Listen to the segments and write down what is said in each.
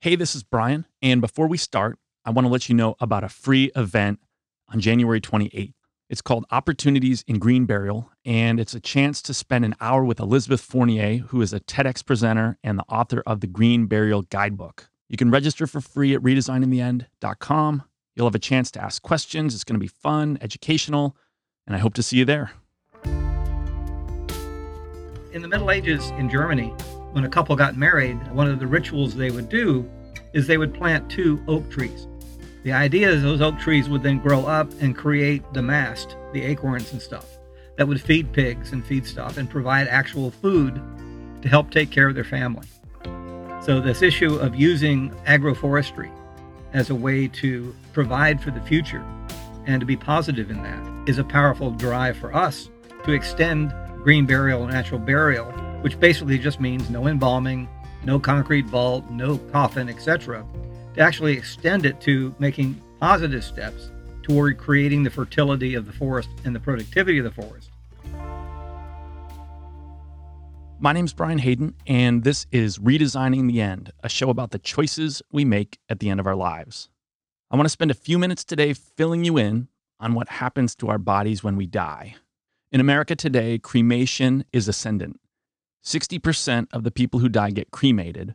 Hey, this is Brian. And before we start, I want to let you know about a free event on January 28th. It's called Opportunities in Green Burial, and it's a chance to spend an hour with Elizabeth Fournier, who is a TEDx presenter and the author of the Green Burial Guidebook. You can register for free at redesigningtheend.com. You'll have a chance to ask questions. It's going to be fun, educational, and I hope to see you there. In the Middle Ages in Germany, when a couple got married, one of the rituals they would do is they would plant two oak trees. The idea is those oak trees would then grow up and create the mast, the acorns and stuff, that would feed pigs and feed stuff and provide actual food to help take care of their family. So, this issue of using agroforestry as a way to provide for the future and to be positive in that is a powerful drive for us to extend green burial, and natural burial, which basically just means no embalming, no concrete vault, no coffin, etc., to actually extend it to making positive steps toward creating the fertility of the forest and the productivity of the forest. My name is Brian Hayden, and this is Redesigning the End, a show about the choices we make at the end of our lives. I want to spend a few minutes today filling you in on what happens to our bodies when we die. In America today, cremation is ascendant. 60% of the people who die get cremated,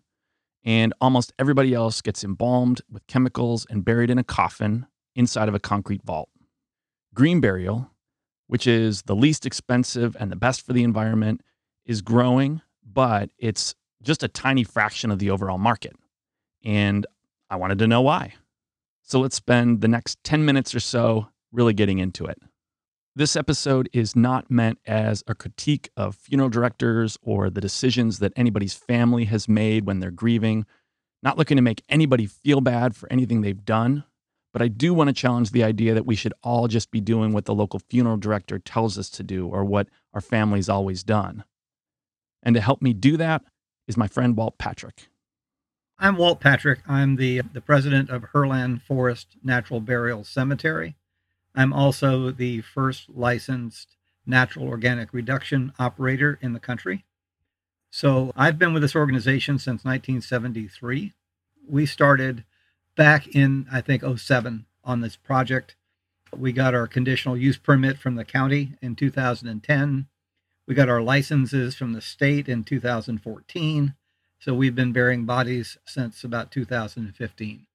and almost everybody else gets embalmed with chemicals and buried in a coffin inside of a concrete vault. Green burial, which is the least expensive and the best for the environment, is growing, but it's just a tiny fraction of the overall market. And I wanted to know why. So let's spend the next 10 minutes or so really getting into it. This episode is not meant as a critique of funeral directors or the decisions that anybody's family has made when they're grieving. Not looking to make anybody feel bad for anything they've done, but I do want to challenge the idea that we should all just be doing what the local funeral director tells us to do or what our family's always done. And to help me do that is my friend Walt Patrick. I'm Walt Patrick. I'm the, the president of Herland Forest Natural Burial Cemetery. I'm also the first licensed natural organic reduction operator in the country. So I've been with this organization since 1973. We started back in, I think, 07 on this project. We got our conditional use permit from the county in 2010. We got our licenses from the state in 2014. So we've been burying bodies since about 2015.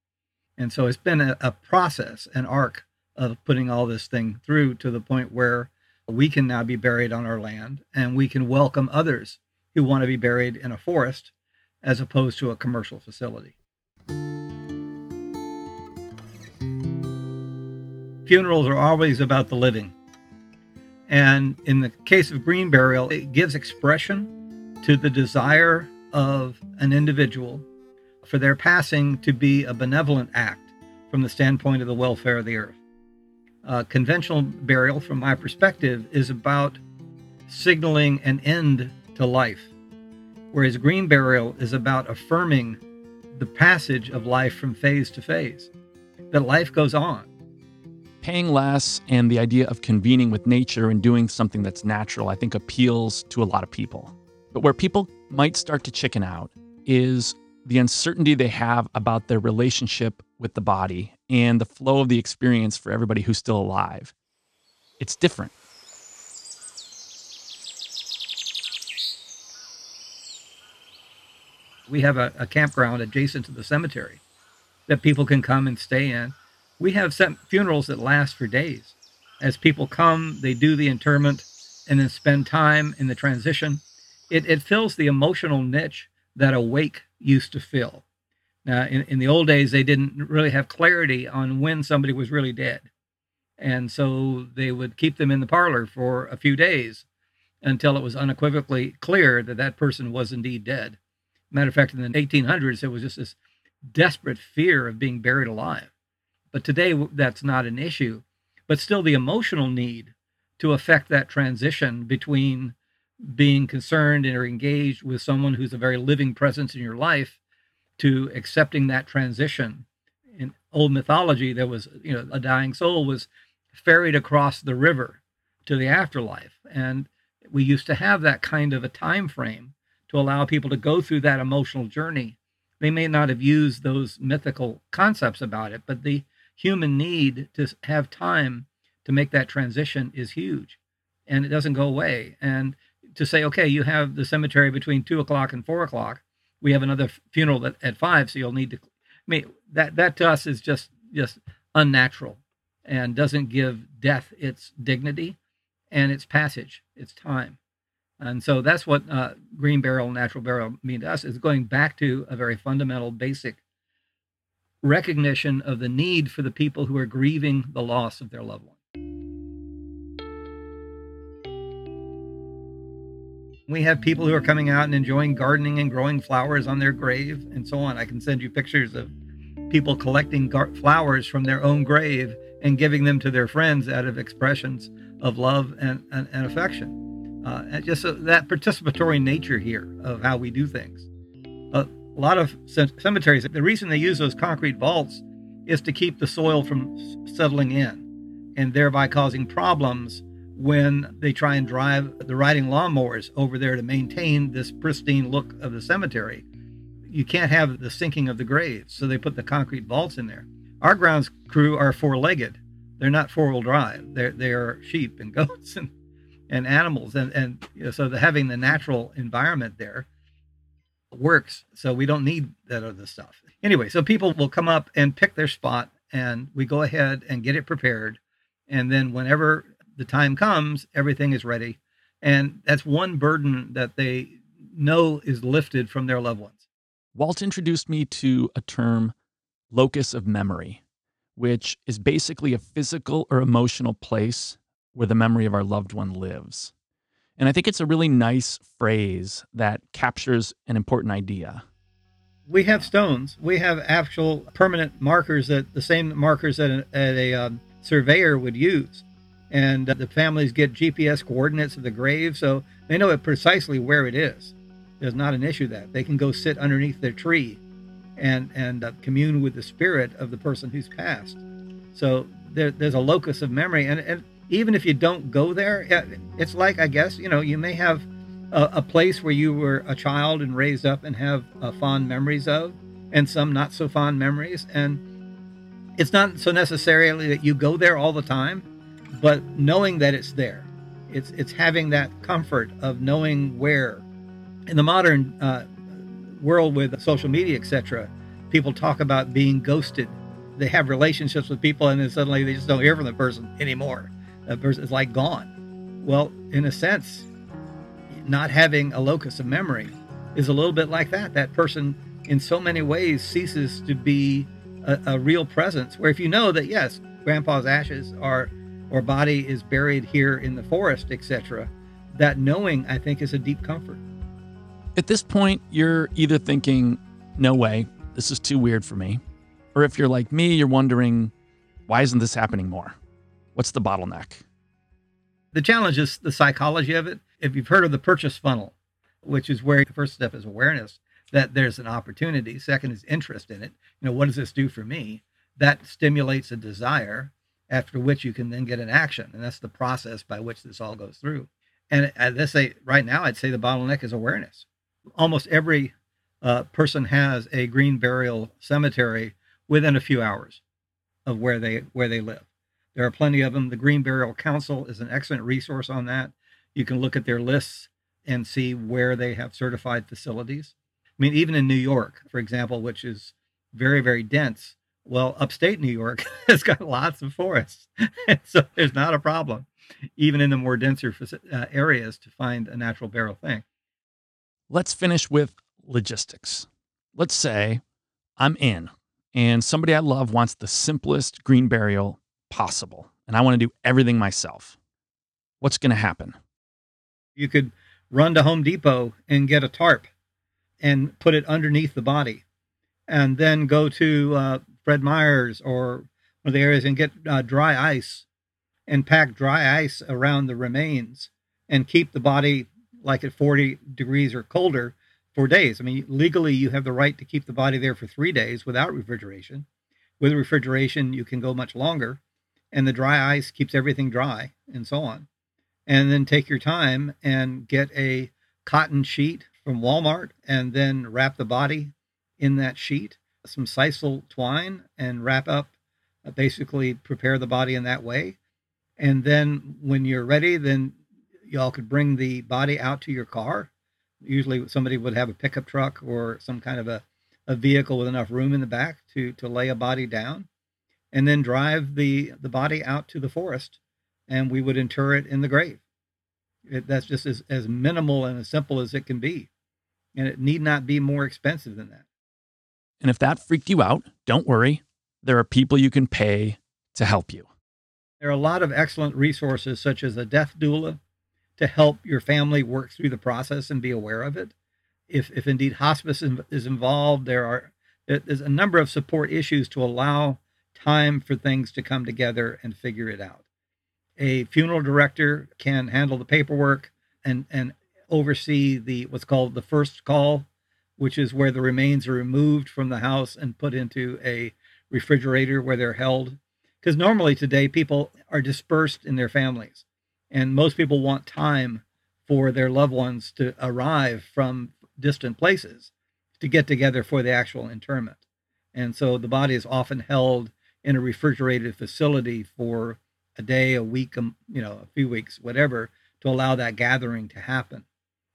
And so it's been a, a process, an arc of putting all this thing through to the point where we can now be buried on our land and we can welcome others who want to be buried in a forest as opposed to a commercial facility. Funerals are always about the living. And in the case of green burial, it gives expression to the desire of an individual for their passing to be a benevolent act from the standpoint of the welfare of the earth. Uh, conventional burial, from my perspective, is about signaling an end to life, whereas green burial is about affirming the passage of life from phase to phase, that life goes on. Paying less and the idea of convening with nature and doing something that's natural, I think, appeals to a lot of people. But where people might start to chicken out is the uncertainty they have about their relationship with the body and the flow of the experience for everybody who's still alive. It's different. We have a, a campground adjacent to the cemetery that people can come and stay in. We have funerals that last for days. As people come, they do the interment and then spend time in the transition. It, it fills the emotional niche that a wake used to fill. Now, in, in the old days, they didn't really have clarity on when somebody was really dead. And so they would keep them in the parlor for a few days until it was unequivocally clear that that person was indeed dead. Matter of fact, in the 1800s, there was just this desperate fear of being buried alive. But today, that's not an issue. But still, the emotional need to affect that transition between being concerned and or engaged with someone who's a very living presence in your life to accepting that transition. In old mythology, there was, you know, a dying soul was ferried across the river to the afterlife. And we used to have that kind of a time frame to allow people to go through that emotional journey they may not have used those mythical concepts about it, but the human need to have time to make that transition is huge and it doesn't go away. And to say, okay, you have the cemetery between two o'clock and four o'clock, we have another funeral at, at five, so you'll need to. I mean, that that to us is just just unnatural and doesn't give death its dignity and its passage, its time. And so that's what uh, green burial, natural burial mean to us is going back to a very fundamental, basic recognition of the need for the people who are grieving the loss of their loved one. We have people who are coming out and enjoying gardening and growing flowers on their grave and so on. I can send you pictures of people collecting gar- flowers from their own grave and giving them to their friends out of expressions of love and, and, and affection. Uh, and just that participatory nature here of how we do things. Uh, a lot of cemeteries, the reason they use those concrete vaults is to keep the soil from settling in and thereby causing problems when they try and drive the riding lawnmowers over there to maintain this pristine look of the cemetery. You can't have the sinking of the graves, so they put the concrete vaults in there. Our grounds crew are four-legged; they're not four-wheel drive. They're they are sheep and goats and and animals, and and you know, so the, having the natural environment there works. So we don't need that other stuff. Anyway, so people will come up and pick their spot, and we go ahead and get it prepared, and then whenever the time comes, everything is ready. And that's one burden that they know is lifted from their loved ones. Walt introduced me to a term, locus of memory, which is basically a physical or emotional place where the memory of our loved one lives. And I think it's a really nice phrase that captures an important idea. We have stones. We have actual permanent markers that the same markers that a, that a um, surveyor would use and the families get GPS coordinates of the grave, so they know it precisely where it is. There's not an issue that they can go sit underneath their tree, and and uh, commune with the spirit of the person who's passed. So there, there's a locus of memory, and, and even if you don't go there, it's like I guess you know you may have a, a place where you were a child and raised up and have uh, fond memories of, and some not so fond memories, and it's not so necessarily that you go there all the time but knowing that it's there. It's it's having that comfort of knowing where in the modern uh, world with social media etc people talk about being ghosted. They have relationships with people and then suddenly they just don't hear from the person anymore. That person is like gone. Well in a sense not having a locus of memory is a little bit like that. That person in so many ways ceases to be a, a real presence where if you know that yes grandpa's ashes are or body is buried here in the forest, etc. That knowing, I think, is a deep comfort. At this point, you're either thinking, no way, this is too weird for me. Or if you're like me, you're wondering, why isn't this happening more? What's the bottleneck? The challenge is the psychology of it. If you've heard of the purchase funnel, which is where the first step is awareness that there's an opportunity. Second is interest in it. You know, what does this do for me? That stimulates a desire after which you can then get an action. And that's the process by which this all goes through. And at this say right now, I'd say the bottleneck is awareness. Almost every uh, person has a green burial cemetery within a few hours of where they where they live. There are plenty of them. The Green Burial Council is an excellent resource on that. You can look at their lists and see where they have certified facilities. I mean, even in New York, for example, which is very, very dense, well, upstate New York has got lots of forests, so there's not a problem, even in the more denser uh, areas, to find a natural burial thing. Let's finish with logistics. Let's say I'm in, and somebody I love wants the simplest green burial possible, and I want to do everything myself. What's going to happen? You could run to Home Depot and get a tarp and put it underneath the body, and then go to uh, Fred Meyer's or one of the areas and get uh, dry ice and pack dry ice around the remains and keep the body like at 40 degrees or colder for days. I mean, legally, you have the right to keep the body there for three days without refrigeration. With refrigeration, you can go much longer, and the dry ice keeps everything dry and so on. And then take your time and get a cotton sheet from Walmart and then wrap the body in that sheet, some sisal twine, and wrap up, uh, basically prepare the body in that way. And then when you're ready, then y'all could bring the body out to your car. Usually somebody would have a pickup truck or some kind of a, a vehicle with enough room in the back to, to lay a body down and then drive the, the body out to the forest and we would inter it in the grave. It, that's just as, as minimal and as simple as it can be. And it need not be more expensive than that. And if that freaked you out, don't worry. There are people you can pay to help you. There are a lot of excellent resources, such as a death doula, to help your family work through the process and be aware of it. If, if indeed hospice is involved, there are there's a number of support issues to allow time for things to come together and figure it out. A funeral director can handle the paperwork and, and oversee the what's called the first call, which is where the remains are removed from the house and put into a refrigerator where they're held. Because normally today people are dispersed in their families and most people want time for their loved ones to arrive from distant places to get together for the actual interment. And so the body is often held in a refrigerated facility for a day, a week, you know, a few weeks, whatever, to allow that gathering to happen.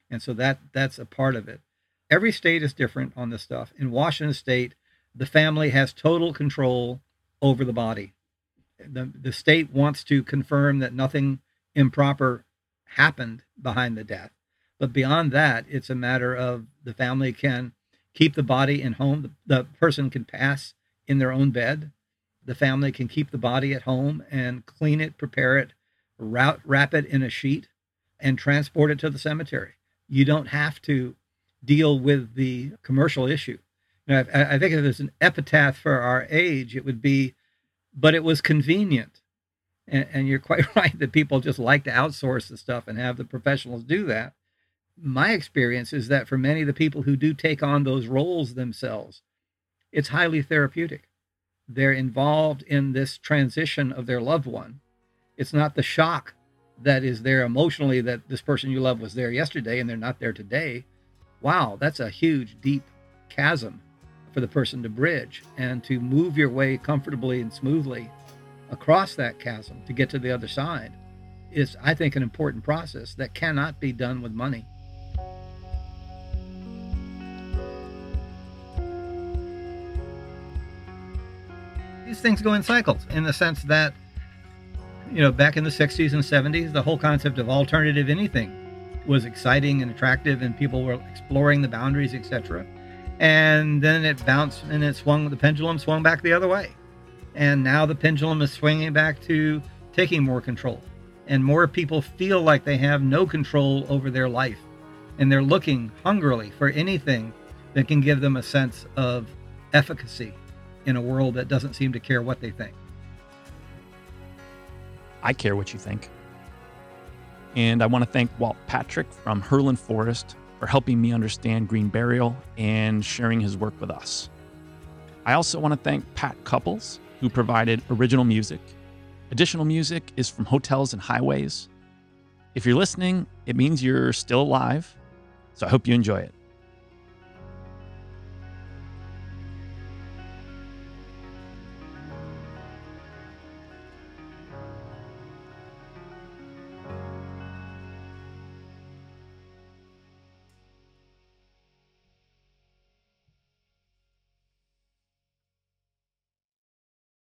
And so that that's a part of it. Every state is different on this stuff. In Washington state, the family has total control over the body. The, the state wants to confirm that nothing improper happened behind the death. But beyond that, it's a matter of the family can keep the body in home. The, the person can pass in their own bed. The family can keep the body at home and clean it, prepare it, wrap, wrap it in a sheet, and transport it to the cemetery. You don't have to deal with the commercial issue. I, I think if there's an epitaph for our age, it would be, but it was convenient and, and you're quite right that people just like to outsource the stuff and have the professionals do that. My experience is that for many of the people who do take on those roles themselves, it's highly therapeutic. They're involved in this transition of their loved one. It's not the shock that is there emotionally that this person you love was there yesterday and they're not there today. Wow, that's a huge, deep chasm for the person to bridge and to move your way comfortably and smoothly across that chasm to get to the other side is, I think, an important process that cannot be done with money. These things go in cycles in the sense that, you know, back in the 60s and 70s, the whole concept of alternative anything was exciting and attractive, and people were exploring the boundaries, etc. And then it bounced and it swung, the pendulum swung back the other way and now the pendulum is swinging back to taking more control. And more people feel like they have no control over their life. And they're looking hungrily for anything that can give them a sense of efficacy in a world that doesn't seem to care what they think. I care what you think. And I want to thank Walt Patrick from Herland Forest for helping me understand green burial and sharing his work with us. I also want to thank Pat Couples who provided original music. Additional music is from Hotels and Highways. If you're listening, it means you're still alive, so I hope you enjoy it.